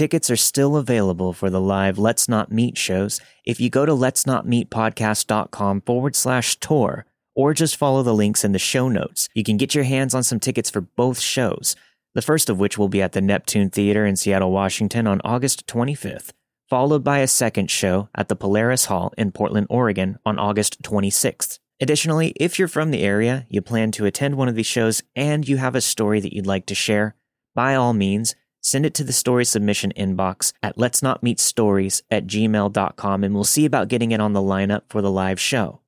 Tickets are still available for the live Let's Not Meet shows if you go to let's not meet podcast.com forward slash tour or just follow the links in the show notes. You can get your hands on some tickets for both shows, the first of which will be at the Neptune Theater in Seattle, Washington on August 25th, followed by a second show at the Polaris Hall in Portland, Oregon on August 26th. Additionally, if you're from the area, you plan to attend one of these shows, and you have a story that you'd like to share, by all means, send it to the story submission inbox at let's not meet stories at gmail.com and we'll see about getting it on the lineup for the live show.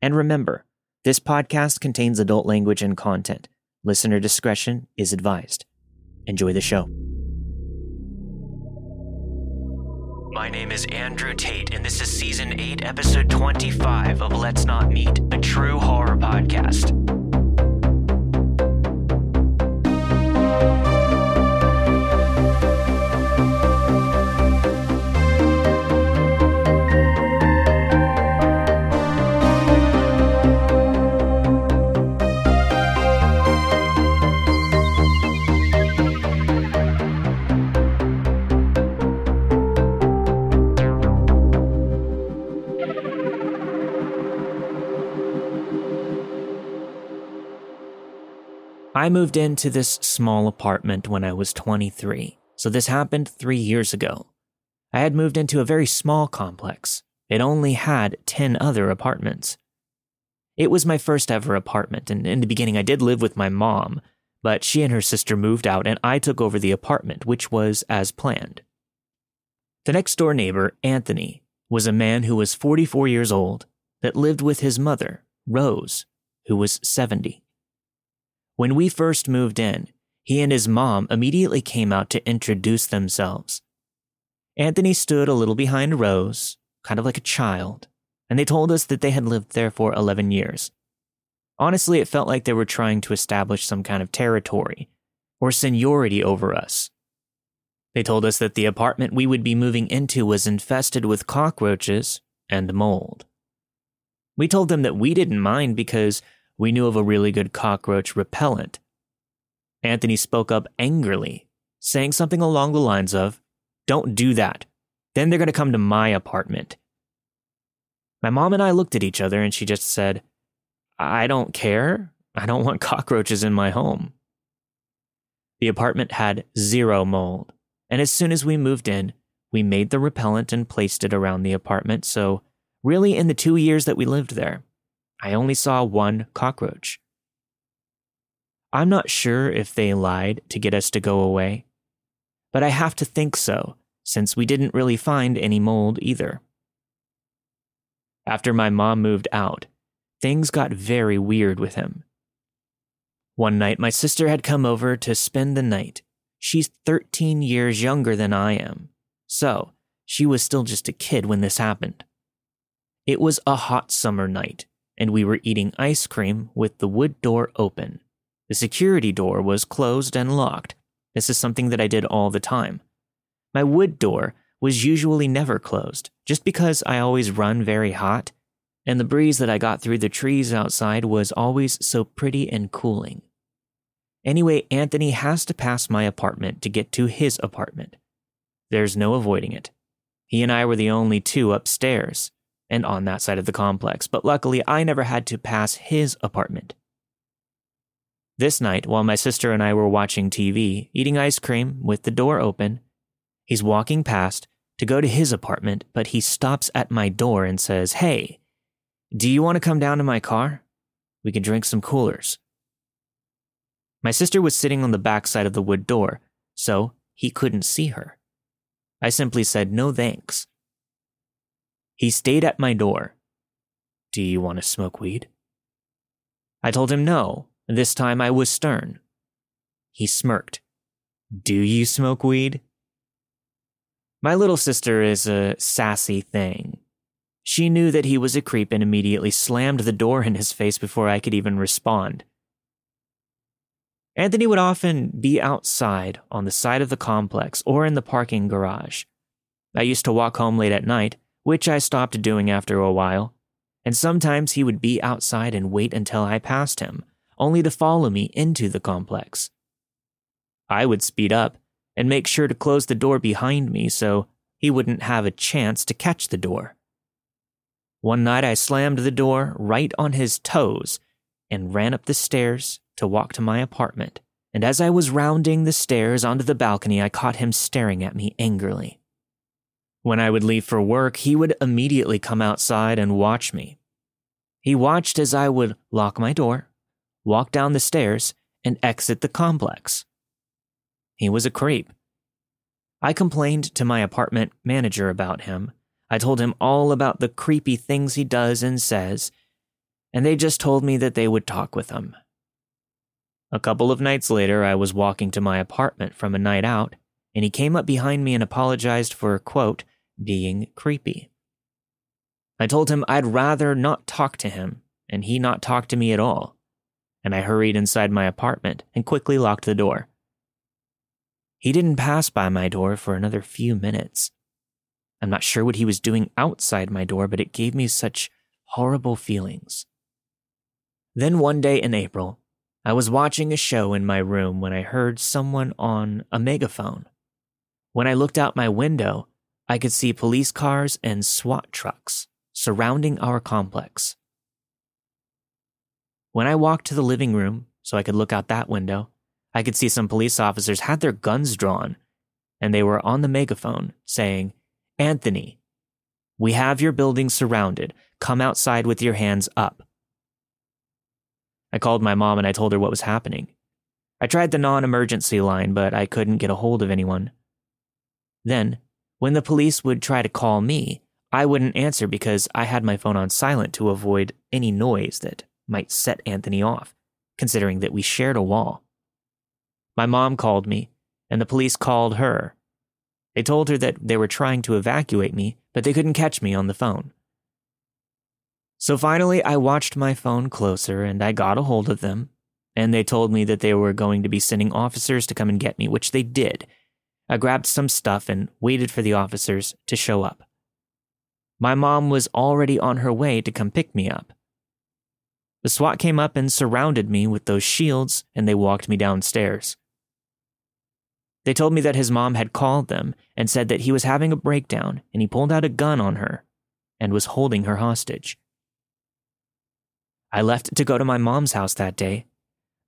And remember, this podcast contains adult language and content. Listener discretion is advised. Enjoy the show. My name is Andrew Tate, and this is season 8, episode 25 of Let's Not Meet, a true horror podcast. I moved into this small apartment when I was 23, so this happened three years ago. I had moved into a very small complex. It only had 10 other apartments. It was my first ever apartment, and in the beginning I did live with my mom, but she and her sister moved out and I took over the apartment, which was as planned. The next door neighbor, Anthony, was a man who was 44 years old that lived with his mother, Rose, who was 70. When we first moved in, he and his mom immediately came out to introduce themselves. Anthony stood a little behind Rose, kind of like a child, and they told us that they had lived there for 11 years. Honestly, it felt like they were trying to establish some kind of territory or seniority over us. They told us that the apartment we would be moving into was infested with cockroaches and mold. We told them that we didn't mind because we knew of a really good cockroach repellent. Anthony spoke up angrily, saying something along the lines of, Don't do that. Then they're going to come to my apartment. My mom and I looked at each other and she just said, I don't care. I don't want cockroaches in my home. The apartment had zero mold, and as soon as we moved in, we made the repellent and placed it around the apartment, so really in the two years that we lived there, I only saw one cockroach. I'm not sure if they lied to get us to go away, but I have to think so, since we didn't really find any mold either. After my mom moved out, things got very weird with him. One night, my sister had come over to spend the night. She's 13 years younger than I am, so she was still just a kid when this happened. It was a hot summer night, and we were eating ice cream with the wood door open. The security door was closed and locked. This is something that I did all the time. My wood door was usually never closed, just because I always run very hot, and the breeze that I got through the trees outside was always so pretty and cooling. Anyway, Anthony has to pass my apartment to get to his apartment. There's no avoiding it. He and I were the only two upstairs, and on that side of the complex, but luckily I never had to pass his apartment. This night, while my sister and I were watching TV, eating ice cream with the door open, he's walking past to go to his apartment, but he stops at my door and says, Hey, do you want to come down to my car? We can drink some coolers. My sister was sitting on the back side of the wood door, so he couldn't see her. I simply said, No thanks. He stayed at my door. Do you want to smoke weed? I told him no. This time I was stern. He smirked. Do you smoke weed? My little sister is a sassy thing. She knew that he was a creep and immediately slammed the door in his face before I could even respond. Anthony would often be outside on the side of the complex or in the parking garage. I used to walk home late at night, which I stopped doing after a while, and sometimes he would be outside and wait until I passed him, only to follow me into the complex. I would speed up and make sure to close the door behind me so he wouldn't have a chance to catch the door. One night I slammed the door right on his toes and ran up the stairs to walk to my apartment. And as I was rounding the stairs onto the balcony, I caught him staring at me angrily. When I would leave for work, he would immediately come outside and watch me. He watched as I would lock my door, walk down the stairs, and exit the complex. He was a creep. I complained to my apartment manager about him. I told him all about the creepy things he does and says, and they just told me that they would talk with him. A couple of nights later, I was walking to my apartment from a night out, and he came up behind me and apologized for, quote, being creepy. I told him I'd rather not talk to him, and he not talk to me at all, and I hurried inside my apartment and quickly locked the door. He didn't pass by my door for another few minutes. I'm not sure what he was doing outside my door, but it gave me such horrible feelings. Then one day in April, I was watching a show in my room when I heard someone on a megaphone. When I looked out my window, I could see police cars and SWAT trucks surrounding our complex. When I walked to the living room so I could look out that window, I could see some police officers had their guns drawn, and they were on the megaphone saying, Anthony, we have your building surrounded. Come outside with your hands up. I called my mom and I told her what was happening. I tried the non emergency line, but I couldn't get a hold of anyone. Then, when the police would try to call me, I wouldn't answer because I had my phone on silent to avoid any noise that might set Anthony off, considering that we shared a wall. My mom called me, and the police called her. They told her that they were trying to evacuate me, but they couldn't catch me on the phone. So finally, I watched my phone closer and I got a hold of them. And they told me that they were going to be sending officers to come and get me, which they did. I grabbed some stuff and waited for the officers to show up. My mom was already on her way to come pick me up. The SWAT came up and surrounded me with those shields and they walked me downstairs. They told me that his mom had called them and said that he was having a breakdown and he pulled out a gun on her and was holding her hostage. I left to go to my mom's house that day,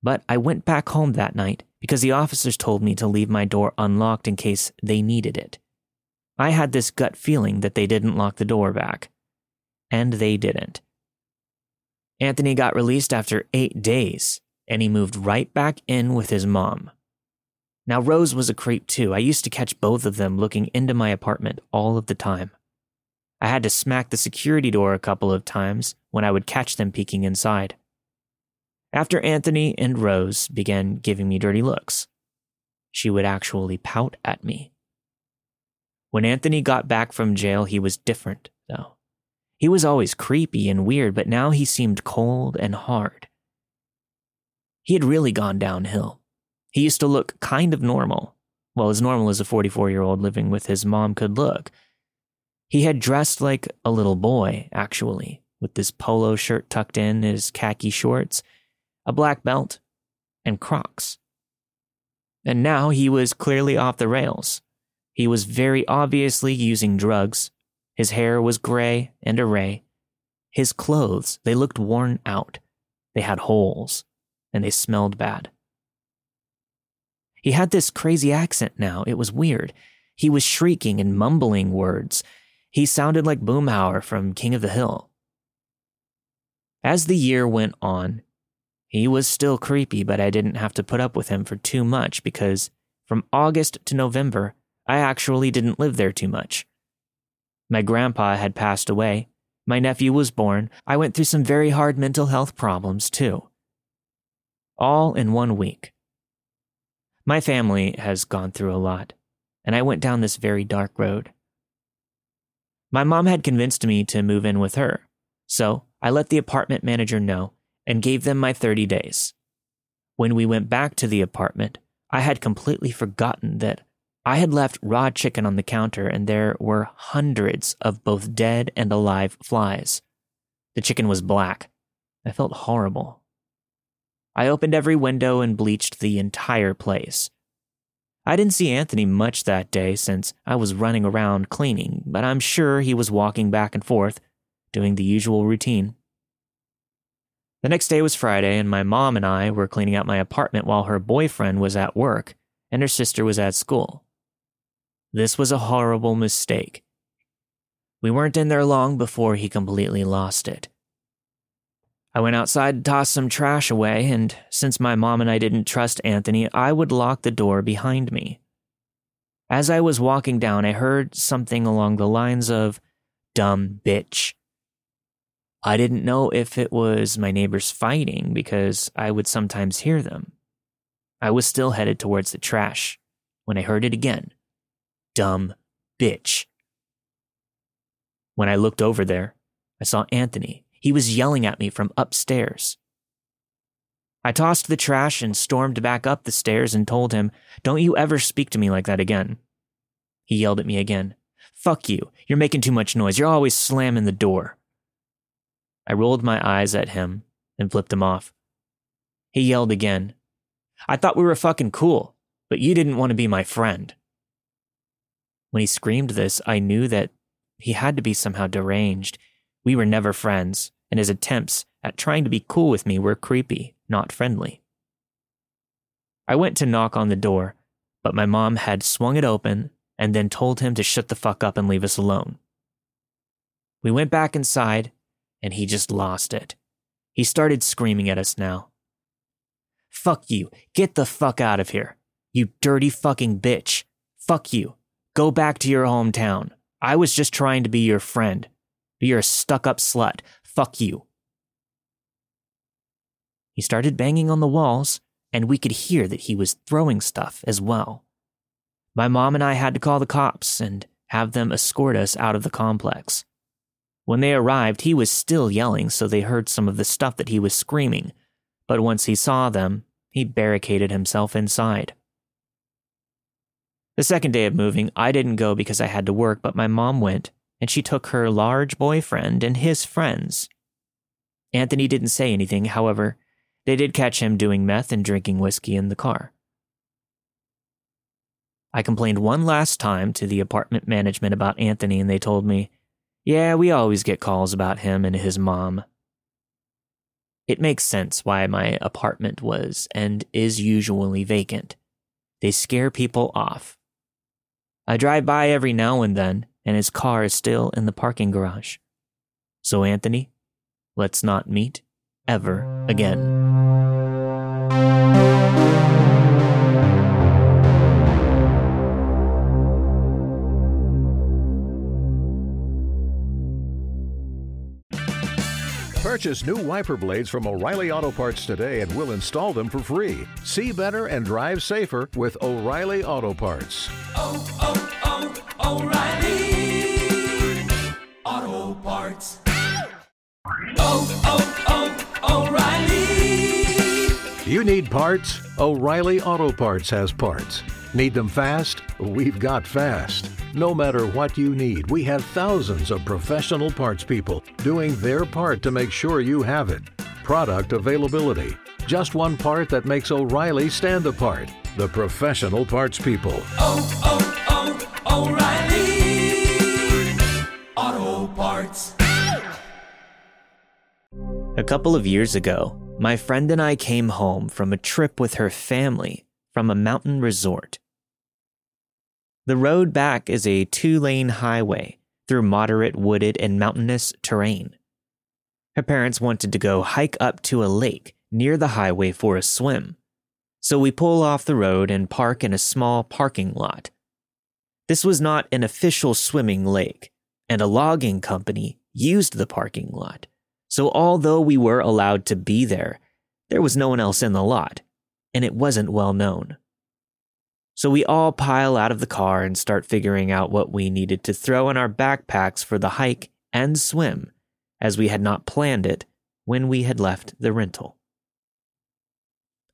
but I went back home that night because the officers told me to leave my door unlocked in case they needed it. I had this gut feeling that they didn't lock the door back. And they didn't. Anthony got released after eight days, and he moved right back in with his mom. Now, Rose was a creep too. I used to catch both of them looking into my apartment all of the time. I had to smack the security door a couple of times when I would catch them peeking inside. After Anthony and Rose began giving me dirty looks, she would actually pout at me. When Anthony got back from jail, he was different, though. He was always creepy and weird, but now he seemed cold and hard. He had really gone downhill. He used to look kind of normal, well, as normal as a 44 year old living with his mom could look, he had dressed like a little boy, actually, with this polo shirt tucked in, his khaki shorts, a black belt, and Crocs. And now he was clearly off the rails. He was very obviously using drugs. His hair was gray and array. His clothes, they looked worn out. They had holes, and they smelled bad. He had this crazy accent now. It was weird. He was shrieking and mumbling words. He sounded like Boomhauer from King of the Hill. As the year went on, he was still creepy, but I didn't have to put up with him for too much because from August to November, I actually didn't live there too much. My grandpa had passed away. My nephew was born. I went through some very hard mental health problems, too. All in one week. My family has gone through a lot and I went down this very dark road. My mom had convinced me to move in with her, so I let the apartment manager know and gave them my 30 days. When we went back to the apartment, I had completely forgotten that I had left raw chicken on the counter and there were hundreds of both dead and alive flies. The chicken was black. I felt horrible. I opened every window and bleached the entire place. I didn't see Anthony much that day since I was running around cleaning, but I'm sure he was walking back and forth, doing the usual routine. The next day was Friday, and my mom and I were cleaning out my apartment while her boyfriend was at work and her sister was at school. This was a horrible mistake. We weren't in there long before he completely lost it. I went outside to toss some trash away, and since my mom and I didn't trust Anthony, I would lock the door behind me. As I was walking down, I heard something along the lines of, dumb bitch. I didn't know if it was my neighbors fighting because I would sometimes hear them. I was still headed towards the trash when I heard it again. Dumb bitch. When I looked over there, I saw Anthony. He was yelling at me from upstairs. I tossed the trash and stormed back up the stairs and told him, Don't you ever speak to me like that again. He yelled at me again. Fuck you. You're making too much noise. You're always slamming the door. I rolled my eyes at him and flipped him off. He yelled again. I thought we were fucking cool, but you didn't want to be my friend. When he screamed this, I knew that he had to be somehow deranged. We were never friends, and his attempts at trying to be cool with me were creepy, not friendly. I went to knock on the door, but my mom had swung it open and then told him to shut the fuck up and leave us alone. We went back inside and he just lost it. He started screaming at us now. Fuck you. Get the fuck out of here. You dirty fucking bitch. Fuck you. Go back to your hometown. I was just trying to be your friend. But you're a stuck up slut. Fuck you. He started banging on the walls, and we could hear that he was throwing stuff as well. My mom and I had to call the cops and have them escort us out of the complex. When they arrived, he was still yelling, so they heard some of the stuff that he was screaming. But once he saw them, he barricaded himself inside. The second day of moving, I didn't go because I had to work, but my mom went, and she took her large boyfriend and his friends. Anthony didn't say anything, however, they did catch him doing meth and drinking whiskey in the car. I complained one last time to the apartment management about Anthony, and they told me yeah, we always get calls about him and his mom. It makes sense why my apartment was and is usually vacant. They scare people off. I drive by every now and then, and his car is still in the parking garage. So, Anthony, let's not meet ever again. Purchase new wiper blades from O'Reilly Auto Parts today and we'll install them for free. See better and drive safer with O'Reilly Auto Parts. Oh, oh, oh, oh O'Reilly Auto Parts. Oh, oh, oh, O'Reilly. You need parts? O'Reilly Auto Parts has parts. Need them fast? We've got fast. No matter what you need, we have thousands of professional parts people doing their part to make sure you have it. Product availability. Just one part that makes O'Reilly stand apart. The professional parts people. Oh, oh, oh, O'Reilly Auto Parts. A couple of years ago, my friend and I came home from a trip with her family from a mountain resort. The road back is a two lane highway through moderate wooded and mountainous terrain. Her parents wanted to go hike up to a lake near the highway for a swim, so we pull off the road and park in a small parking lot. This was not an official swimming lake, and a logging company used the parking lot. So, although we were allowed to be there, there was no one else in the lot, and it wasn't well known. So we all pile out of the car and start figuring out what we needed to throw in our backpacks for the hike and swim, as we had not planned it when we had left the rental.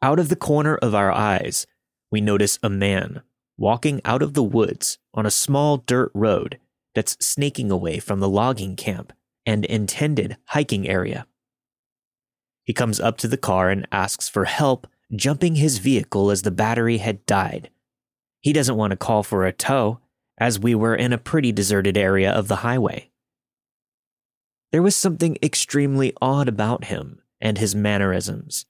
Out of the corner of our eyes, we notice a man walking out of the woods on a small dirt road that's snaking away from the logging camp and intended hiking area. He comes up to the car and asks for help jumping his vehicle as the battery had died. He doesn't want to call for a tow, as we were in a pretty deserted area of the highway. There was something extremely odd about him and his mannerisms.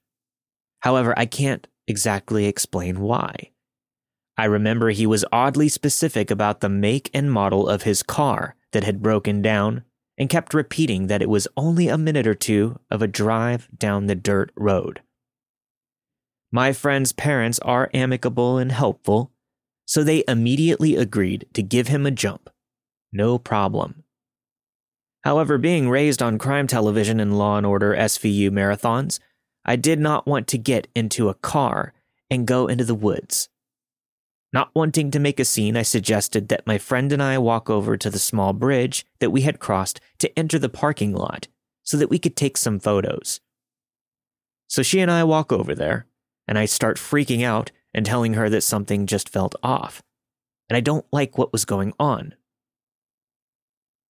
However, I can't exactly explain why. I remember he was oddly specific about the make and model of his car that had broken down and kept repeating that it was only a minute or two of a drive down the dirt road. My friend's parents are amicable and helpful, so they immediately agreed to give him a jump. No problem. However, being raised on crime television and Law and Order SVU marathons, I did not want to get into a car and go into the woods. Not wanting to make a scene, I suggested that my friend and I walk over to the small bridge that we had crossed to enter the parking lot so that we could take some photos. So she and I walk over there, and I start freaking out and telling her that something just felt off, and I don't like what was going on.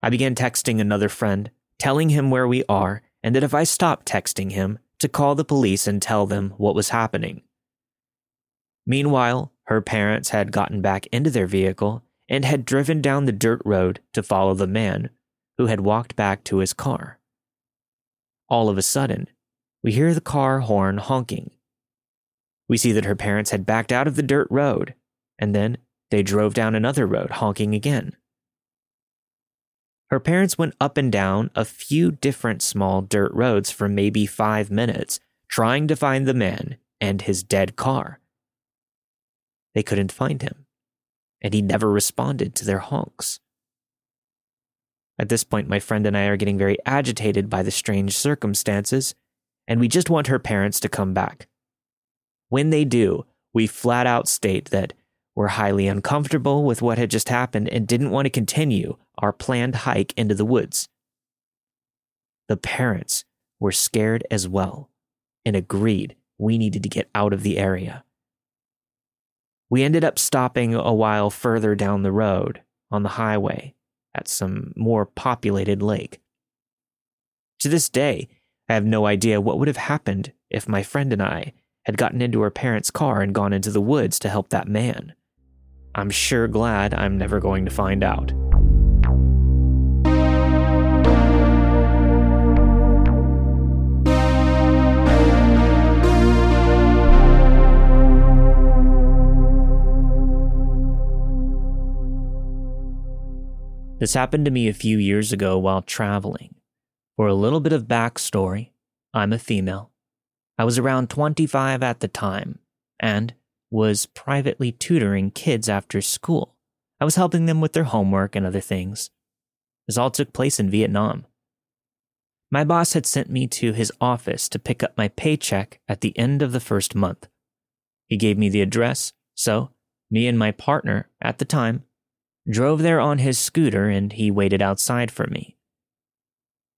I began texting another friend, telling him where we are, and that if I stopped texting him, to call the police and tell them what was happening. Meanwhile, her parents had gotten back into their vehicle and had driven down the dirt road to follow the man who had walked back to his car. All of a sudden, we hear the car horn honking we see that her parents had backed out of the dirt road, and then they drove down another road, honking again. Her parents went up and down a few different small dirt roads for maybe five minutes, trying to find the man and his dead car. They couldn't find him, and he never responded to their honks. At this point, my friend and I are getting very agitated by the strange circumstances, and we just want her parents to come back. When they do, we flat out state that we're highly uncomfortable with what had just happened and didn't want to continue our planned hike into the woods. The parents were scared as well and agreed we needed to get out of the area. We ended up stopping a while further down the road on the highway at some more populated lake. To this day, I have no idea what would have happened if my friend and I had gotten into her parents' car and gone into the woods to help that man. I'm sure glad I'm never going to find out. This happened to me a few years ago while traveling. For a little bit of backstory, I'm a female. I was around 25 at the time and was privately tutoring kids after school. I was helping them with their homework and other things. This all took place in Vietnam. My boss had sent me to his office to pick up my paycheck at the end of the first month. He gave me the address, so me and my partner at the time drove there on his scooter and he waited outside for me.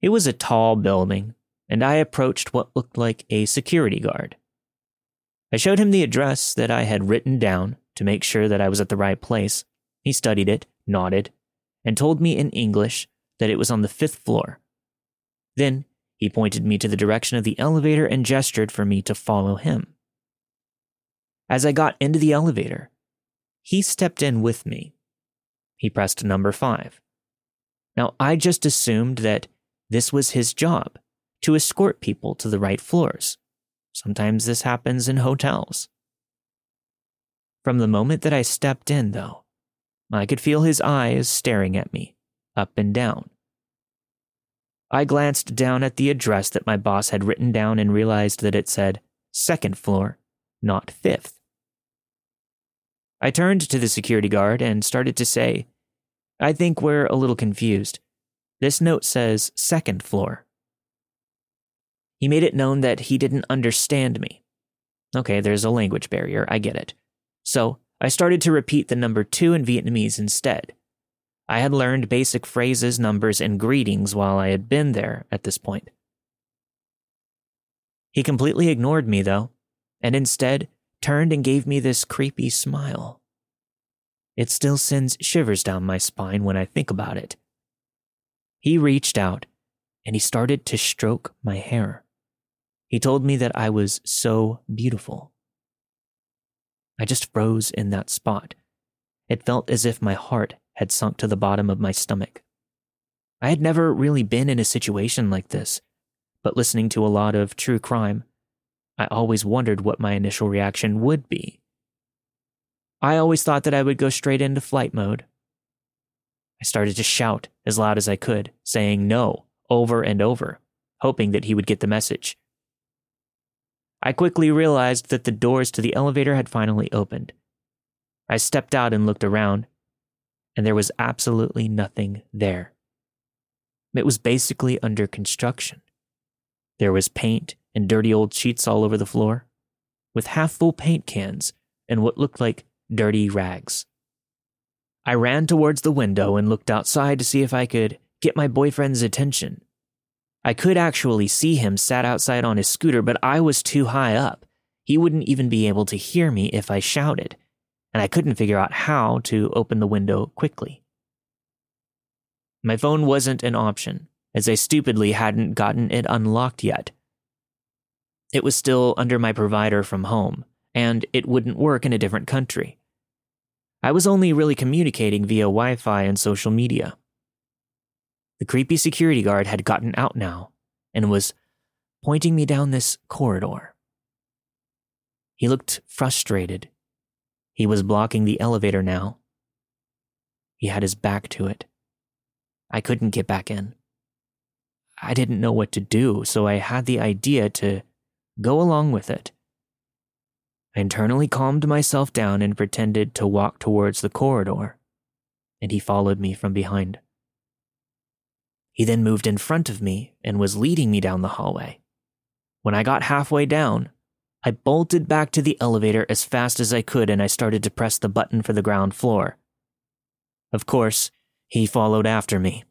It was a tall building and I approached what looked like a security guard. I showed him the address that I had written down to make sure that I was at the right place. He studied it, nodded, and told me in English that it was on the fifth floor. Then he pointed me to the direction of the elevator and gestured for me to follow him. As I got into the elevator, he stepped in with me. He pressed number five. Now, I just assumed that this was his job to escort people to the right floors. Sometimes this happens in hotels. From the moment that I stepped in, though, I could feel his eyes staring at me, up and down. I glanced down at the address that my boss had written down and realized that it said second floor, not fifth. I turned to the security guard and started to say, I think we're a little confused. This note says second floor. He made it known that he didn't understand me. Okay, there's a language barrier, I get it. So I started to repeat the number two in Vietnamese instead. I had learned basic phrases, numbers, and greetings while I had been there at this point. He completely ignored me, though, and instead turned and gave me this creepy smile. It still sends shivers down my spine when I think about it. He reached out and he started to stroke my hair. He told me that I was so beautiful. I just froze in that spot. It felt as if my heart had sunk to the bottom of my stomach. I had never really been in a situation like this, but listening to a lot of true crime, I always wondered what my initial reaction would be. I always thought that I would go straight into flight mode. I started to shout as loud as I could, saying no over and over, hoping that he would get the message. I quickly realized that the doors to the elevator had finally opened. I stepped out and looked around, and there was absolutely nothing there. It was basically under construction. There was paint and dirty old sheets all over the floor, with half full paint cans and what looked like dirty rags. I ran towards the window and looked outside to see if I could get my boyfriend's attention. I could actually see him sat outside on his scooter, but I was too high up. He wouldn't even be able to hear me if I shouted, and I couldn't figure out how to open the window quickly. My phone wasn't an option, as I stupidly hadn't gotten it unlocked yet. It was still under my provider from home, and it wouldn't work in a different country. I was only really communicating via Wi Fi and social media. The creepy security guard had gotten out now and was pointing me down this corridor. He looked frustrated. He was blocking the elevator now. He had his back to it. I couldn't get back in. I didn't know what to do, so I had the idea to go along with it. I internally calmed myself down and pretended to walk towards the corridor, and he followed me from behind. He then moved in front of me and was leading me down the hallway. When I got halfway down, I bolted back to the elevator as fast as I could and I started to press the button for the ground floor. Of course, he followed after me.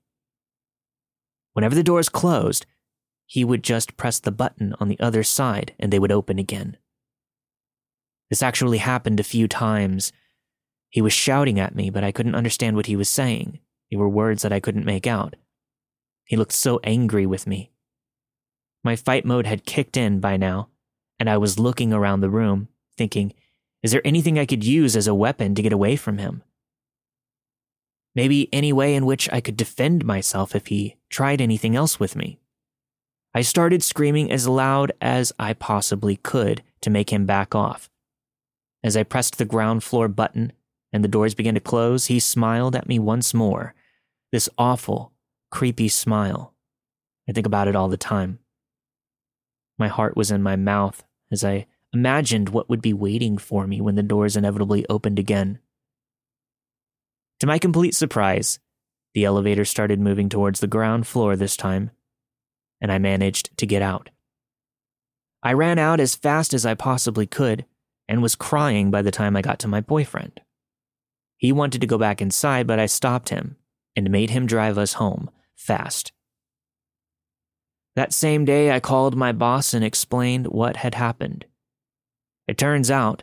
Whenever the doors closed, he would just press the button on the other side and they would open again. This actually happened a few times. He was shouting at me, but I couldn't understand what he was saying. They were words that I couldn't make out. He looked so angry with me. My fight mode had kicked in by now, and I was looking around the room, thinking, is there anything I could use as a weapon to get away from him? Maybe any way in which I could defend myself if he tried anything else with me. I started screaming as loud as I possibly could to make him back off. As I pressed the ground floor button and the doors began to close, he smiled at me once more. This awful, creepy smile. I think about it all the time. My heart was in my mouth as I imagined what would be waiting for me when the doors inevitably opened again. To my complete surprise, the elevator started moving towards the ground floor this time, and I managed to get out. I ran out as fast as I possibly could and was crying by the time I got to my boyfriend. He wanted to go back inside, but I stopped him and made him drive us home fast. That same day, I called my boss and explained what had happened. It turns out,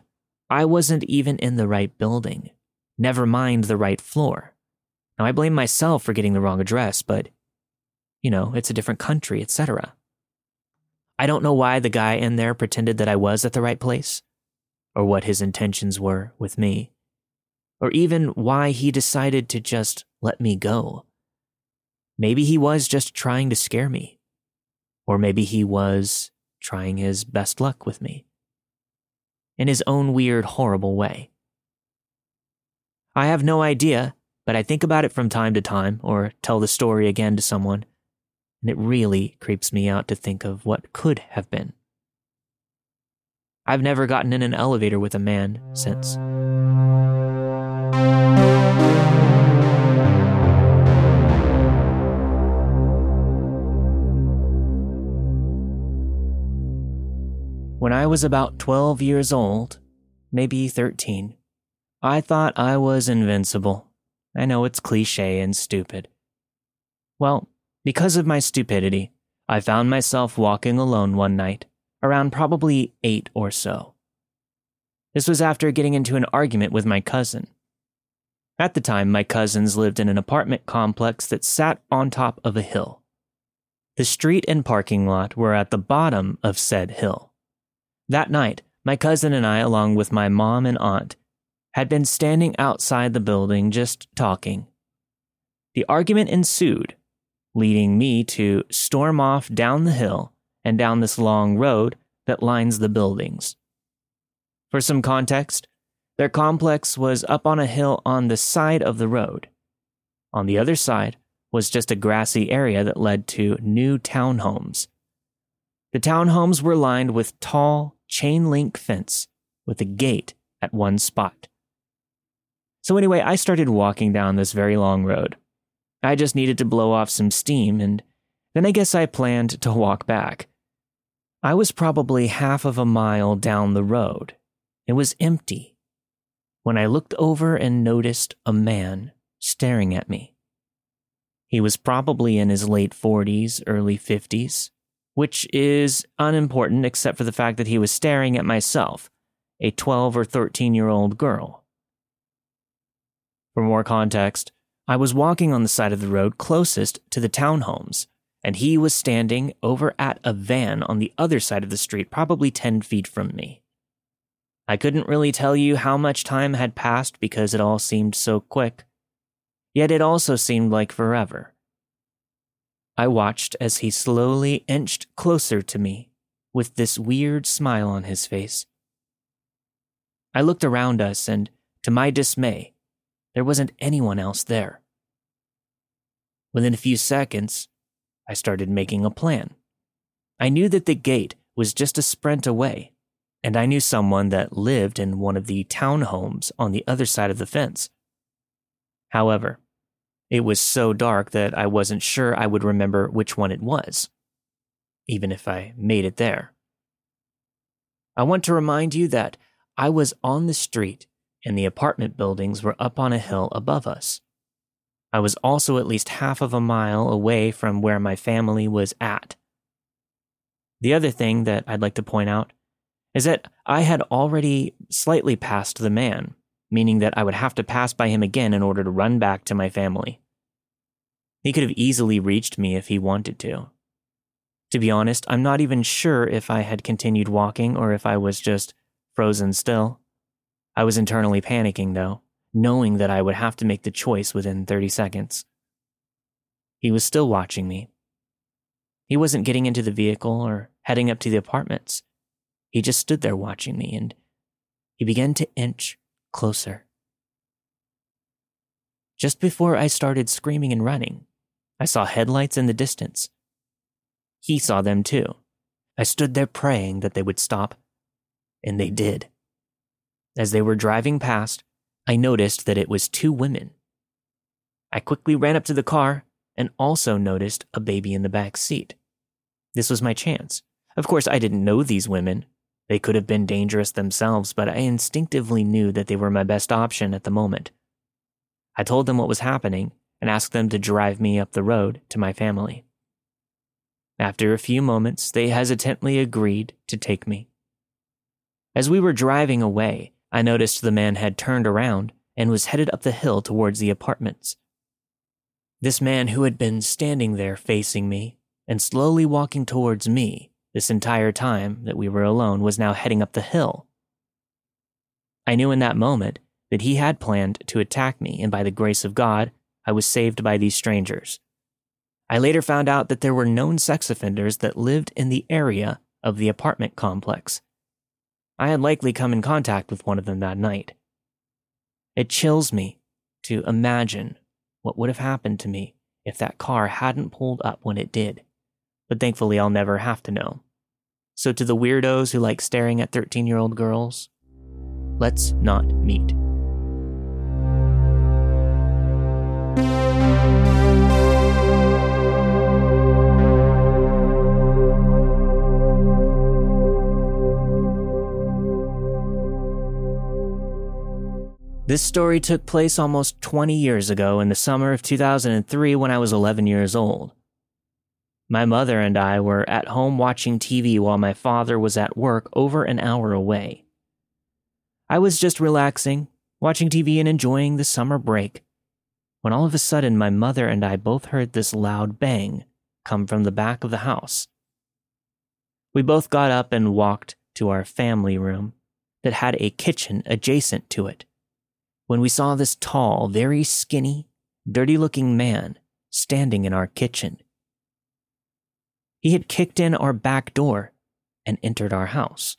I wasn't even in the right building, never mind the right floor. Now, I blame myself for getting the wrong address, but, you know, it's a different country, etc. I don't know why the guy in there pretended that I was at the right place, or what his intentions were with me, or even why he decided to just let me go. Maybe he was just trying to scare me. Or maybe he was trying his best luck with me. In his own weird, horrible way. I have no idea, but I think about it from time to time or tell the story again to someone, and it really creeps me out to think of what could have been. I've never gotten in an elevator with a man since. When I was about 12 years old, maybe 13, I thought I was invincible. I know it's cliche and stupid. Well, because of my stupidity, I found myself walking alone one night, around probably eight or so. This was after getting into an argument with my cousin. At the time, my cousins lived in an apartment complex that sat on top of a hill. The street and parking lot were at the bottom of said hill. That night, my cousin and I, along with my mom and aunt, had been standing outside the building just talking. The argument ensued, leading me to storm off down the hill and down this long road that lines the buildings. For some context, their complex was up on a hill on the side of the road. On the other side was just a grassy area that led to new townhomes. The townhomes were lined with tall, chain link fence with a gate at one spot. So, anyway, I started walking down this very long road. I just needed to blow off some steam, and then I guess I planned to walk back. I was probably half of a mile down the road. It was empty. When I looked over and noticed a man staring at me. He was probably in his late 40s, early 50s, which is unimportant except for the fact that he was staring at myself, a 12 or 13 year old girl. For more context, I was walking on the side of the road closest to the townhomes, and he was standing over at a van on the other side of the street, probably 10 feet from me. I couldn't really tell you how much time had passed because it all seemed so quick, yet it also seemed like forever. I watched as he slowly inched closer to me with this weird smile on his face. I looked around us, and to my dismay, there wasn't anyone else there. Within a few seconds, I started making a plan. I knew that the gate was just a sprint away, and I knew someone that lived in one of the townhomes on the other side of the fence. However, it was so dark that I wasn't sure I would remember which one it was, even if I made it there. I want to remind you that I was on the street and the apartment buildings were up on a hill above us. I was also at least half of a mile away from where my family was at. The other thing that I'd like to point out is that I had already slightly passed the man, meaning that I would have to pass by him again in order to run back to my family. He could have easily reached me if he wanted to. To be honest, I'm not even sure if I had continued walking or if I was just frozen still. I was internally panicking, though, knowing that I would have to make the choice within 30 seconds. He was still watching me. He wasn't getting into the vehicle or heading up to the apartments. He just stood there watching me, and he began to inch closer. Just before I started screaming and running, I saw headlights in the distance. He saw them too. I stood there praying that they would stop, and they did. As they were driving past, I noticed that it was two women. I quickly ran up to the car and also noticed a baby in the back seat. This was my chance. Of course, I didn't know these women. They could have been dangerous themselves, but I instinctively knew that they were my best option at the moment. I told them what was happening and asked them to drive me up the road to my family. After a few moments, they hesitantly agreed to take me. As we were driving away, I noticed the man had turned around and was headed up the hill towards the apartments. This man who had been standing there facing me and slowly walking towards me this entire time that we were alone was now heading up the hill. I knew in that moment that he had planned to attack me, and by the grace of God, I was saved by these strangers. I later found out that there were known sex offenders that lived in the area of the apartment complex, I had likely come in contact with one of them that night. It chills me to imagine what would have happened to me if that car hadn't pulled up when it did, but thankfully I'll never have to know. So, to the weirdos who like staring at 13 year old girls, let's not meet. This story took place almost 20 years ago in the summer of 2003 when I was 11 years old. My mother and I were at home watching TV while my father was at work over an hour away. I was just relaxing, watching TV and enjoying the summer break, when all of a sudden my mother and I both heard this loud bang come from the back of the house. We both got up and walked to our family room that had a kitchen adjacent to it when we saw this tall, very skinny, dirty looking man standing in our kitchen. He had kicked in our back door and entered our house.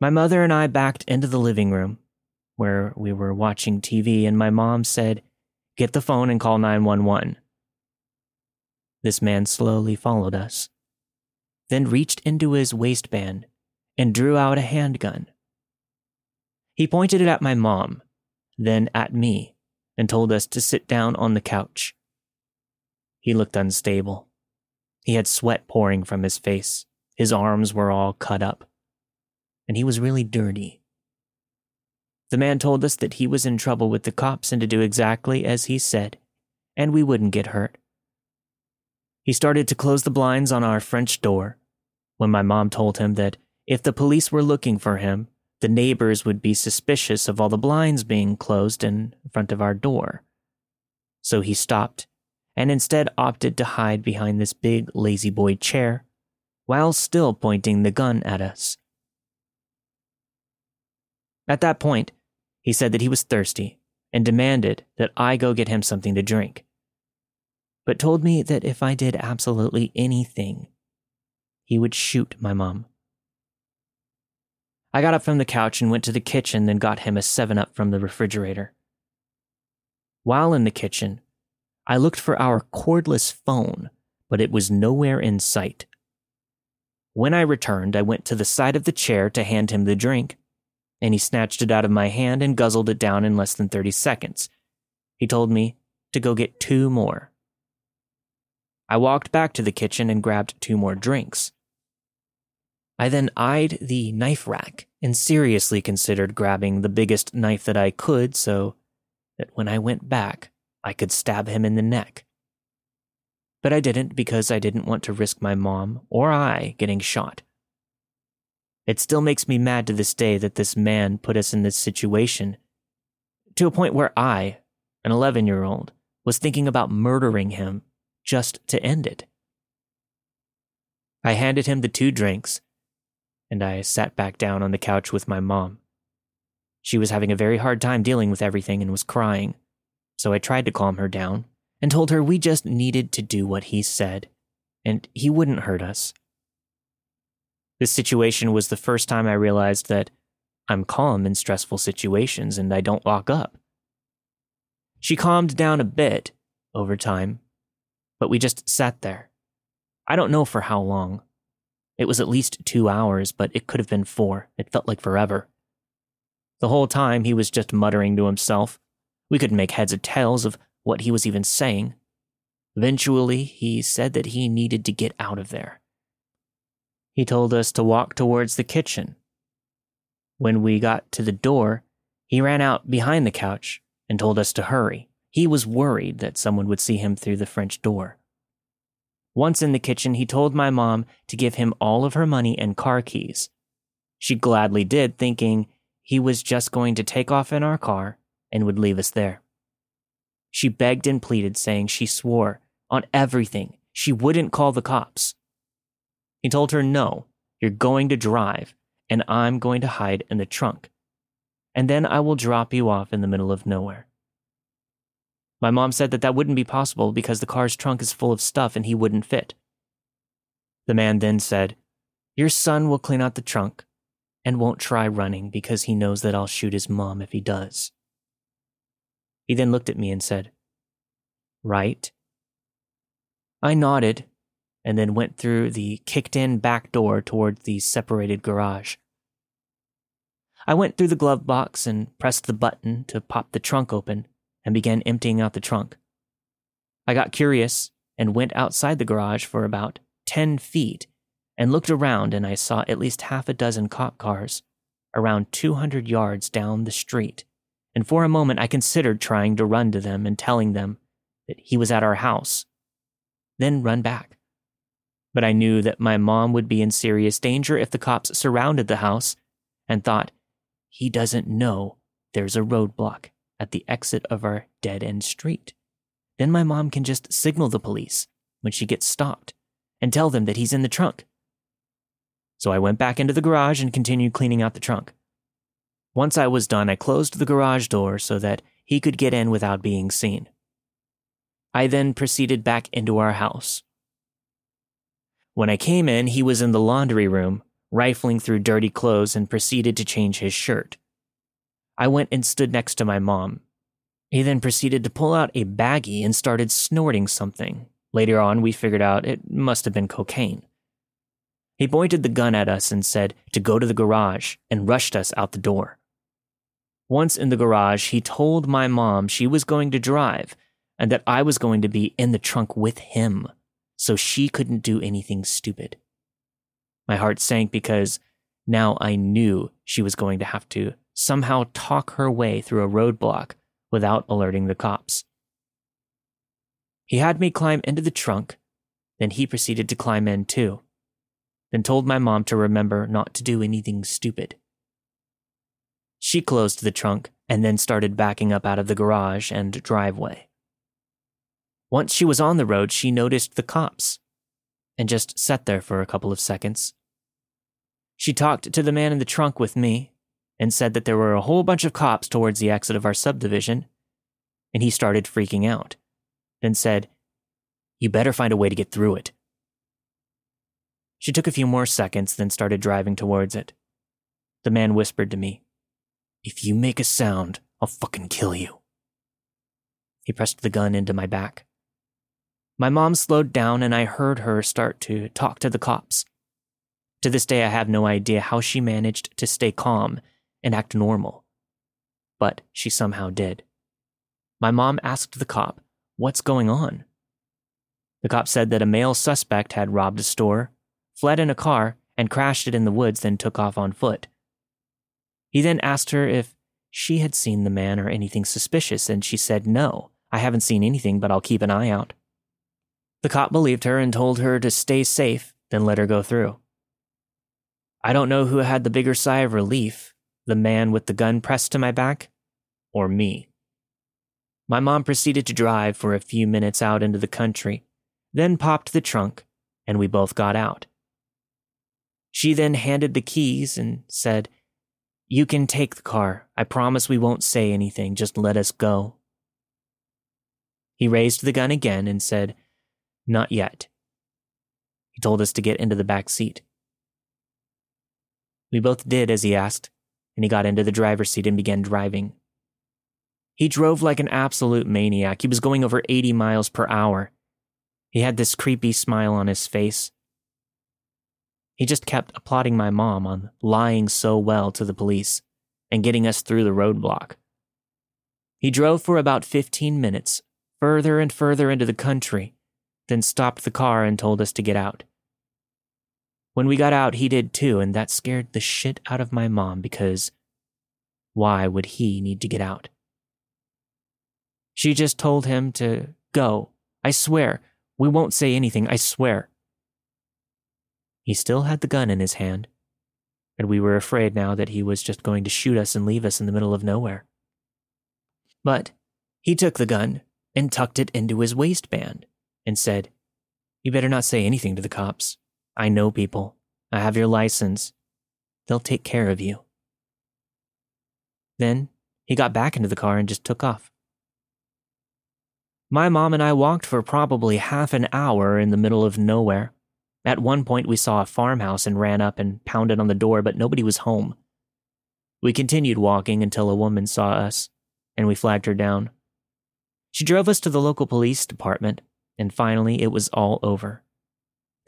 My mother and I backed into the living room where we were watching TV, and my mom said, Get the phone and call 911. This man slowly followed us, then reached into his waistband and drew out a handgun. He pointed it at my mom, then at me, and told us to sit down on the couch. He looked unstable. He had sweat pouring from his face. His arms were all cut up. And he was really dirty. The man told us that he was in trouble with the cops and to do exactly as he said, and we wouldn't get hurt. He started to close the blinds on our French door when my mom told him that if the police were looking for him, the neighbors would be suspicious of all the blinds being closed in front of our door. So he stopped and instead opted to hide behind this big La-Z-Boy chair while still pointing the gun at us. At that point, he said that he was thirsty and demanded that I go get him something to drink, but told me that if I did absolutely anything, he would shoot my mom. I got up from the couch and went to the kitchen, then got him a 7 Up from the refrigerator. While in the kitchen, I looked for our cordless phone, but it was nowhere in sight. When I returned, I went to the side of the chair to hand him the drink, and he snatched it out of my hand and guzzled it down in less than 30 seconds. He told me to go get two more. I walked back to the kitchen and grabbed two more drinks. I then eyed the knife rack and seriously considered grabbing the biggest knife that I could so that when I went back, I could stab him in the neck. But I didn't because I didn't want to risk my mom or I getting shot. It still makes me mad to this day that this man put us in this situation to a point where I, an 11 year old, was thinking about murdering him just to end it. I handed him the two drinks and I sat back down on the couch with my mom. She was having a very hard time dealing with everything and was crying, so I tried to calm her down and told her we just needed to do what he said, and he wouldn't hurt us. This situation was the first time I realized that I'm calm in stressful situations and I don't lock up. She calmed down a bit over time, but we just sat there. I don't know for how long. It was at least two hours, but it could have been four. It felt like forever. The whole time he was just muttering to himself. We couldn't make heads or tails of what he was even saying. Eventually, he said that he needed to get out of there. He told us to walk towards the kitchen. When we got to the door, he ran out behind the couch and told us to hurry. He was worried that someone would see him through the French door. Once in the kitchen, he told my mom to give him all of her money and car keys. She gladly did, thinking he was just going to take off in our car and would leave us there. She begged and pleaded, saying she swore on everything she wouldn't call the cops. He told her, No, you're going to drive, and I'm going to hide in the trunk. And then I will drop you off in the middle of nowhere. My mom said that that wouldn't be possible because the car's trunk is full of stuff and he wouldn't fit. The man then said, Your son will clean out the trunk and won't try running because he knows that I'll shoot his mom if he does. He then looked at me and said, Right? I nodded and then went through the kicked in back door toward the separated garage. I went through the glove box and pressed the button to pop the trunk open and began emptying out the trunk. I got curious and went outside the garage for about 10 feet and looked around, and I saw at least half a dozen cop cars around 200 yards down the street and for a moment I considered trying to run to them and telling them that he was at our house, then run back. But I knew that my mom would be in serious danger if the cops surrounded the house and thought, he doesn't know there's a roadblock at the exit of our dead end street. Then my mom can just signal the police when she gets stopped and tell them that he's in the trunk. So I went back into the garage and continued cleaning out the trunk. Once I was done, I closed the garage door so that he could get in without being seen. I then proceeded back into our house. When I came in, he was in the laundry room, rifling through dirty clothes, and proceeded to change his shirt. I went and stood next to my mom. He then proceeded to pull out a baggie and started snorting something. Later on, we figured out it must have been cocaine. He pointed the gun at us and said to go to the garage and rushed us out the door. Once in the garage, he told my mom she was going to drive and that I was going to be in the trunk with him so she couldn't do anything stupid. My heart sank because now I knew she was going to have to somehow talk her way through a roadblock without alerting the cops. He had me climb into the trunk, then he proceeded to climb in too, then told my mom to remember not to do anything stupid. She closed the trunk and then started backing up out of the garage and driveway. Once she was on the road, she noticed the cops and just sat there for a couple of seconds. She talked to the man in the trunk with me and said that there were a whole bunch of cops towards the exit of our subdivision, and he started freaking out, then said, You better find a way to get through it. She took a few more seconds, then started driving towards it. The man whispered to me, If you make a sound, I'll fucking kill you. He pressed the gun into my back. My mom slowed down, and I heard her start to talk to the cops. To this day, I have no idea how she managed to stay calm and act normal. But she somehow did. My mom asked the cop, What's going on? The cop said that a male suspect had robbed a store, fled in a car, and crashed it in the woods, then took off on foot. He then asked her if she had seen the man or anything suspicious, and she said, No, I haven't seen anything, but I'll keep an eye out. The cop believed her and told her to stay safe, then let her go through. I don't know who had the bigger sigh of relief the man with the gun pressed to my back, or me. My mom proceeded to drive for a few minutes out into the country, then popped the trunk, and we both got out. She then handed the keys and said, You can take the car. I promise we won't say anything. Just let us go. He raised the gun again and said, Not yet. He told us to get into the back seat. We both did as he asked, and he got into the driver's seat and began driving. He drove like an absolute maniac. He was going over 80 miles per hour. He had this creepy smile on his face. He just kept applauding my mom on lying so well to the police and getting us through the roadblock. He drove for about 15 minutes, further and further into the country, then stopped the car and told us to get out. When we got out, he did too, and that scared the shit out of my mom because why would he need to get out? She just told him to go. I swear. We won't say anything, I swear. He still had the gun in his hand, and we were afraid now that he was just going to shoot us and leave us in the middle of nowhere. But he took the gun and tucked it into his waistband and said, You better not say anything to the cops. I know people. I have your license. They'll take care of you. Then he got back into the car and just took off. My mom and I walked for probably half an hour in the middle of nowhere. At one point, we saw a farmhouse and ran up and pounded on the door, but nobody was home. We continued walking until a woman saw us, and we flagged her down. She drove us to the local police department, and finally it was all over.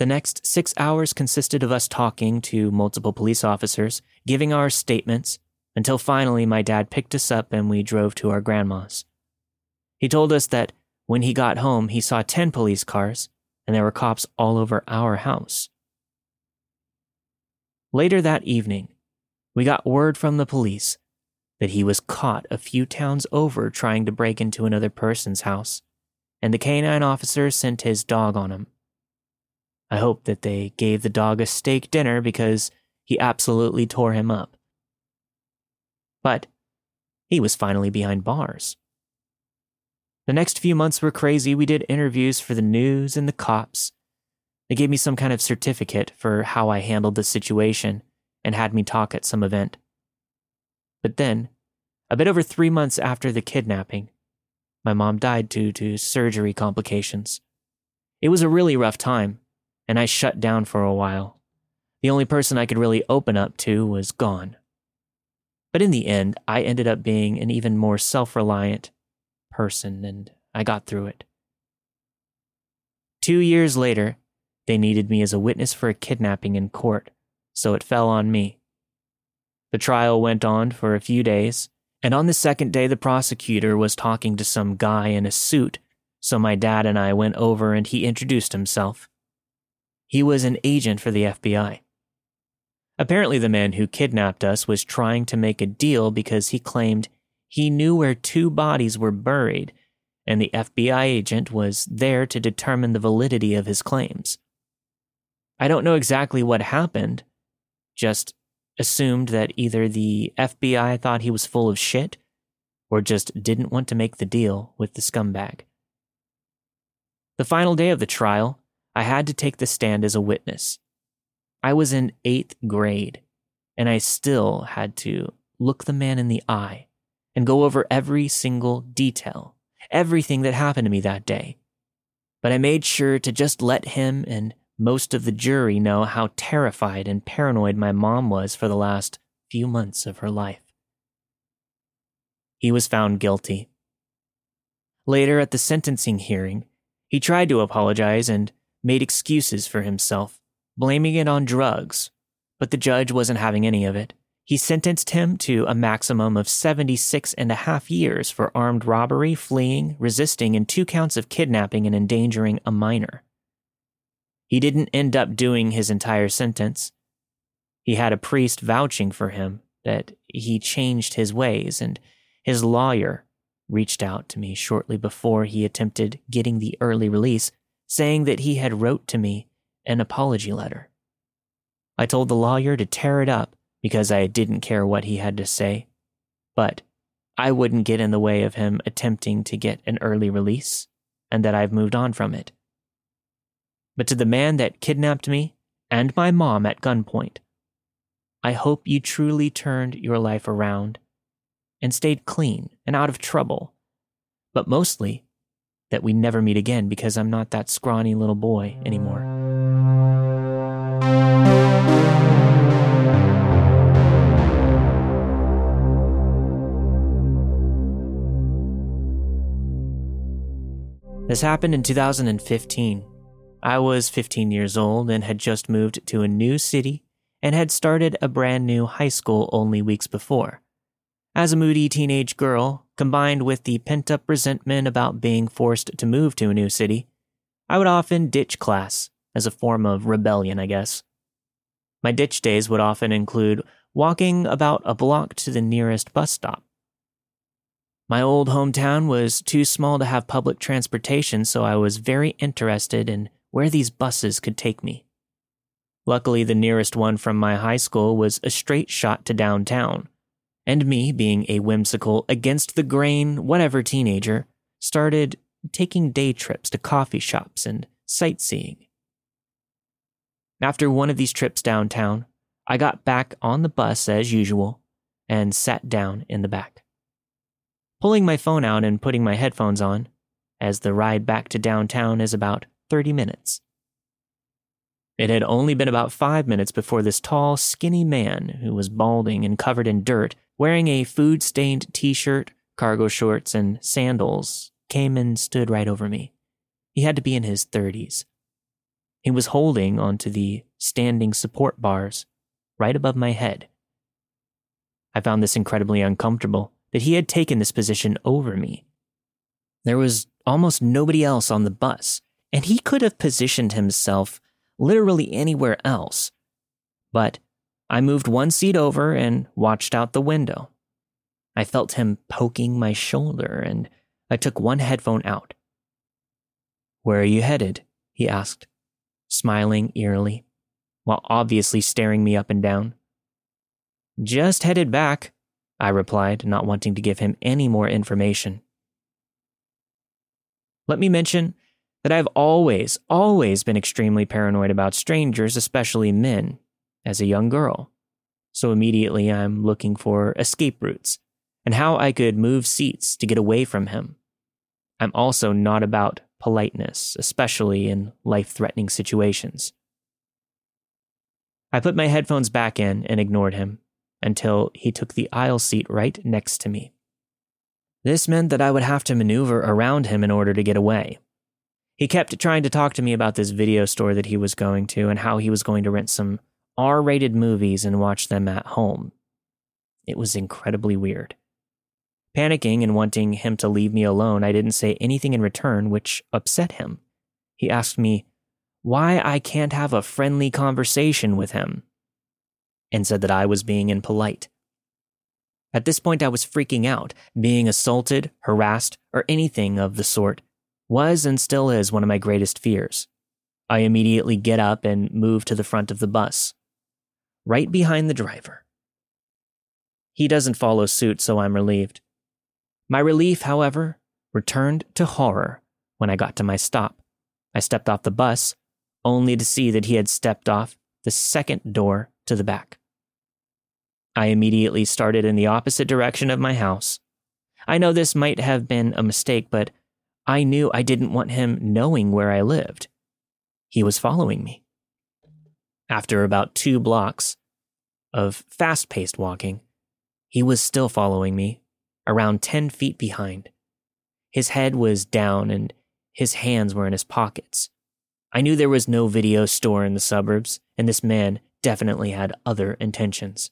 The next six hours consisted of us talking to multiple police officers, giving our statements, until finally my dad picked us up and we drove to our grandma's. He told us that when he got home, he saw 10 police cars and there were cops all over our house. Later that evening, we got word from the police that he was caught a few towns over trying to break into another person's house, and the canine officer sent his dog on him. I hope that they gave the dog a steak dinner because he absolutely tore him up. But he was finally behind bars. The next few months were crazy. We did interviews for the news and the cops. They gave me some kind of certificate for how I handled the situation and had me talk at some event. But then, a bit over three months after the kidnapping, my mom died due to surgery complications. It was a really rough time, and I shut down for a while. The only person I could really open up to was gone. But in the end, I ended up being an even more self reliant person, and I got through it. Two years later, they needed me as a witness for a kidnapping in court, so it fell on me. The trial went on for a few days, and on the second day, the prosecutor was talking to some guy in a suit, so my dad and I went over and he introduced himself. He was an agent for the FBI. Apparently, the man who kidnapped us was trying to make a deal because he claimed he knew where two bodies were buried, and the FBI agent was there to determine the validity of his claims. I don't know exactly what happened, just assumed that either the FBI thought he was full of shit or just didn't want to make the deal with the scumbag. The final day of the trial, I had to take the stand as a witness. I was in eighth grade, and I still had to look the man in the eye and go over every single detail, everything that happened to me that day. But I made sure to just let him and most of the jury know how terrified and paranoid my mom was for the last few months of her life. He was found guilty. Later at the sentencing hearing, he tried to apologize and made excuses for himself, blaming it on drugs, but the judge wasn't having any of it. He sentenced him to a maximum of 76 and a half years for armed robbery, fleeing, resisting, and two counts of kidnapping and endangering a minor. He didn't end up doing his entire sentence. He had a priest vouching for him that he changed his ways, and his lawyer reached out to me shortly before he attempted getting the early release, saying that he had wrote to me an apology letter. I told the lawyer to tear it up because I didn't care what he had to say, but I wouldn't get in the way of him attempting to get an early release, and that I've moved on from it. But to the man that kidnapped me and my mom at gunpoint, I hope you truly turned your life around and stayed clean and out of trouble, but mostly that we never meet again because I'm not that scrawny little boy anymore. This happened in 2015. I was 15 years old and had just moved to a new city and had started a brand new high school only weeks before. As a moody teenage girl, combined with the pent up resentment about being forced to move to a new city, I would often ditch class as a form of rebellion, I guess. My ditch days would often include walking about a block to the nearest bus stop. My old hometown was too small to have public transportation, so I was very interested in where these buses could take me. Luckily, the nearest one from my high school was a straight shot to downtown, and me, being a whimsical, against the grain, whatever teenager, started taking day trips to coffee shops and sightseeing. After one of these trips downtown, I got back on the bus as usual and sat down in the back pulling my phone out and putting my headphones on, as the ride back to downtown is about 30 minutes. It had only been about five minutes before this tall, skinny man, who was balding and covered in dirt, wearing a food stained t shirt, cargo shorts, and sandals, came and stood right over me. He had to be in his 30s. He was holding onto the standing support bars right above my head. I found this incredibly uncomfortable that he had taken this position over me. There was almost nobody else on the bus, and he could have positioned himself literally anywhere else. But I moved one seat over and watched out the window. I felt him poking my shoulder, and I took one headphone out. Where are you headed? he asked, smiling eerily, while obviously staring me up and down. Just headed back, I replied, not wanting to give him any more information. Let me mention that I've always, always been extremely paranoid about strangers, especially men, as a young girl. So immediately I'm looking for escape routes and how I could move seats to get away from him. I'm also not about politeness, especially in life threatening situations. I put my headphones back in and ignored him until he took the aisle seat right next to me. This meant that I would have to maneuver around him in order to get away. He kept trying to talk to me about this video store that he was going to and how he was going to rent some R rated movies and watch them at home. It was incredibly weird. Panicking and wanting him to leave me alone, I didn't say anything in return, which upset him. He asked me why I can't have a friendly conversation with him and said that I was being impolite. At this point, I was freaking out. Being assaulted, harassed, or anything of the sort was and still is one of my greatest fears. I immediately get up and move to the front of the bus, right behind the driver. He doesn't follow suit, so I'm relieved. My relief, however, returned to horror when I got to my stop. I stepped off the bus, only to see that he had stepped off the second door to the back. I immediately started in the opposite direction of my house. I know this might have been a mistake, but I knew I didn't want him knowing where I lived. He was following me. After about two blocks of fast paced walking, he was still following me, around 10 feet behind. His head was down and his hands were in his pockets. I knew there was no video store in the suburbs, and this man definitely had other intentions.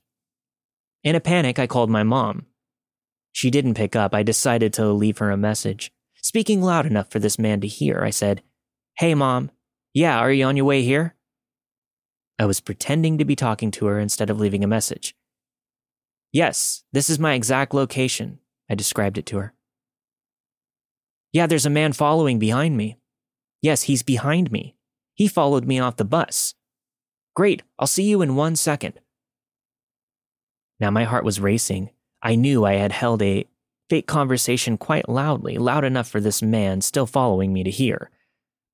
In a panic, I called my mom. She didn't pick up. I decided to leave her a message. Speaking loud enough for this man to hear, I said, Hey, mom. Yeah, are you on your way here? I was pretending to be talking to her instead of leaving a message. Yes, this is my exact location. I described it to her. Yeah, there's a man following behind me. Yes, he's behind me. He followed me off the bus. Great, I'll see you in one second. Now my heart was racing. I knew I had held a fake conversation quite loudly, loud enough for this man still following me to hear.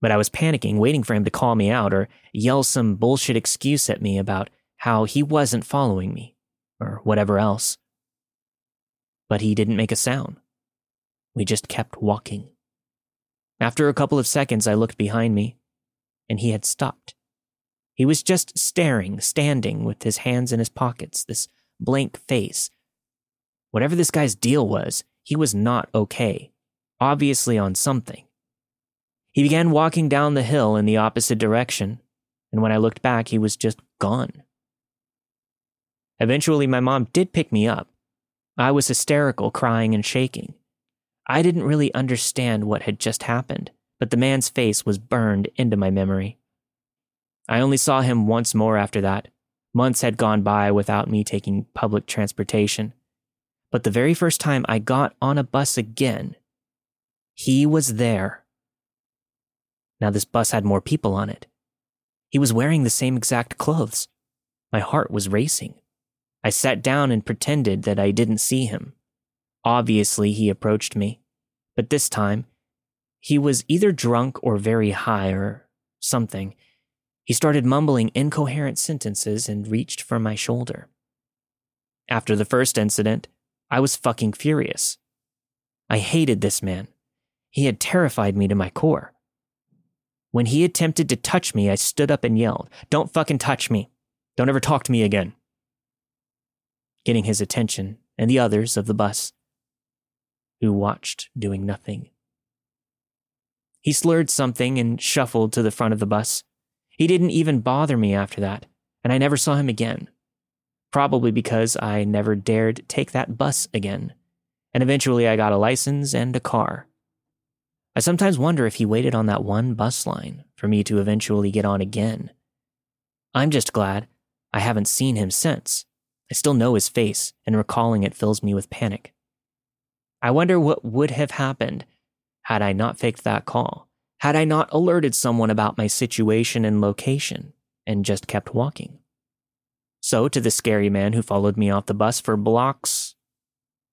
But I was panicking, waiting for him to call me out or yell some bullshit excuse at me about how he wasn't following me, or whatever else. But he didn't make a sound. We just kept walking. After a couple of seconds, I looked behind me, and he had stopped. He was just staring, standing with his hands in his pockets, this blank face. Whatever this guy's deal was, he was not okay, obviously on something. He began walking down the hill in the opposite direction, and when I looked back, he was just gone. Eventually, my mom did pick me up. I was hysterical, crying and shaking. I didn't really understand what had just happened, but the man's face was burned into my memory. I only saw him once more after that, Months had gone by without me taking public transportation. But the very first time I got on a bus again, he was there. Now, this bus had more people on it. He was wearing the same exact clothes. My heart was racing. I sat down and pretended that I didn't see him. Obviously, he approached me, but this time, he was either drunk or very high or something, he started mumbling incoherent sentences and reached for my shoulder. After the first incident, I was fucking furious. I hated this man. He had terrified me to my core. When he attempted to touch me, I stood up and yelled, Don't fucking touch me. Don't ever talk to me again. Getting his attention and the others of the bus, who watched doing nothing. He slurred something and shuffled to the front of the bus. He didn't even bother me after that, and I never saw him again. Probably because I never dared take that bus again, and eventually I got a license and a car. I sometimes wonder if he waited on that one bus line for me to eventually get on again. I'm just glad I haven't seen him since. I still know his face, and recalling it fills me with panic. I wonder what would have happened had I not faked that call, had I not alerted someone about my situation and location, and just kept walking. So, to the scary man who followed me off the bus for blocks,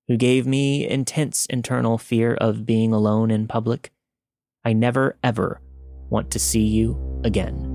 who gave me intense internal fear of being alone in public, I never ever want to see you again.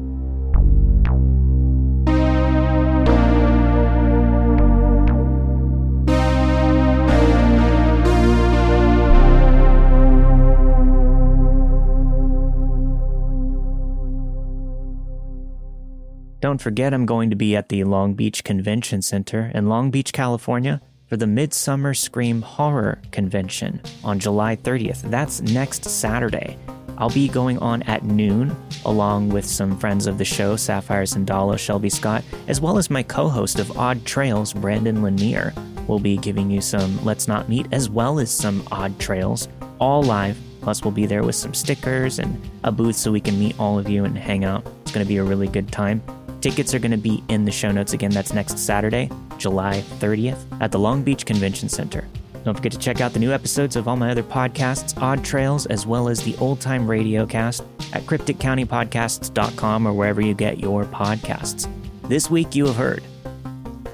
Don't forget, I'm going to be at the Long Beach Convention Center in Long Beach, California for the Midsummer Scream Horror Convention on July 30th. That's next Saturday. I'll be going on at noon, along with some friends of the show, Sapphire Sandalo, Shelby Scott, as well as my co host of Odd Trails, Brandon Lanier. We'll be giving you some Let's Not Meet, as well as some Odd Trails, all live. Plus, we'll be there with some stickers and a booth so we can meet all of you and hang out. It's going to be a really good time. Tickets are going to be in the show notes again. That's next Saturday, July 30th, at the Long Beach Convention Center. Don't forget to check out the new episodes of all my other podcasts, Odd Trails, as well as the Old Time Radio Cast at crypticcountypodcasts.com or wherever you get your podcasts. This week you have heard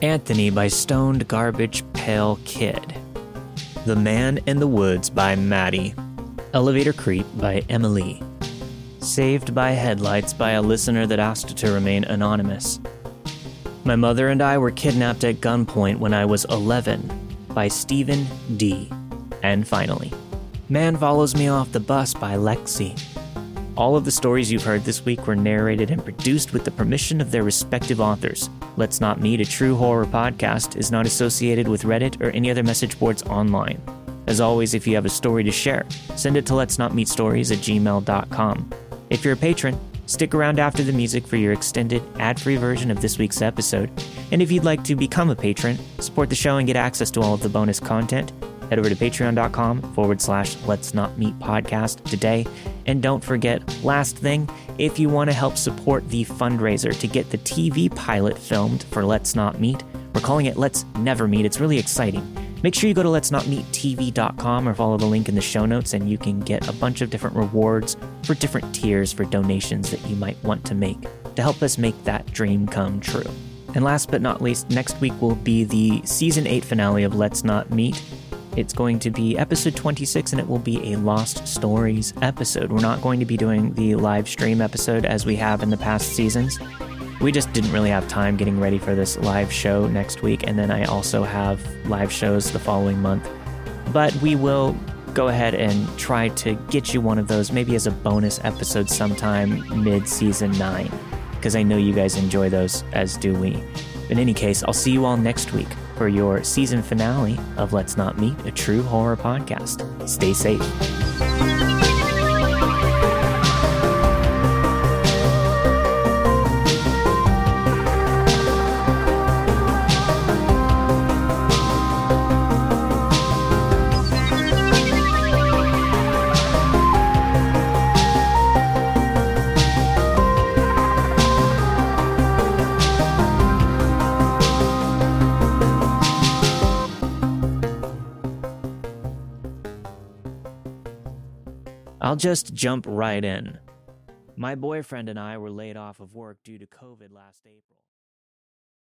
Anthony by Stoned Garbage Pail Kid, The Man in the Woods by Madi, Elevator Creep by Emma-Lee, Saved by Headlights by a listener that asked to remain anonymous. My mother and I were kidnapped at gunpoint when I was 11 by Steven D. And finally, Man Follows Me Off the Bus by Lexie. All of the stories you've heard this week were narrated and produced with the permission of their respective authors. Let's Not Meet, a true horror podcast, is not associated with Reddit or any other message boards online. As always, if you have a story to share, send it to let's not meet stories at gmail.com. If you're a patron, stick around after the music for your extended, ad free version of this week's episode. And if you'd like to become a patron, support the show, and get access to all of the bonus content, head over to patreon.com forward slash let's not meet podcast today. And don't forget, last thing, if you want to help support the fundraiser to get the TV pilot filmed for Let's Not Meet, we're calling it Let's Never Meet. It's really exciting. Make sure you go to let's not meet tv.com or follow the link in the show notes and you can get a bunch of different rewards for different tiers for donations that you might want to make to help us make that dream come true. And last but not least, next week will be the season 8 finale of Let's Not Meet. It's going to be episode 26 and it will be a Lost Stories episode. We're not going to be doing the live stream episode as we have in the past seasons. We just didn't really have time getting ready for this live show next week, and then I also have live shows the following month. But we will go ahead and try to get you one of those, maybe as a bonus episode sometime mid season 9, because I know you guys enjoy those, as do we. In any case, I'll see you all next week for your season finale of Let's Not Meet, a true horror podcast. Stay safe. I'll just jump right in. My boyfriend and I were laid off of work due to COVID last April.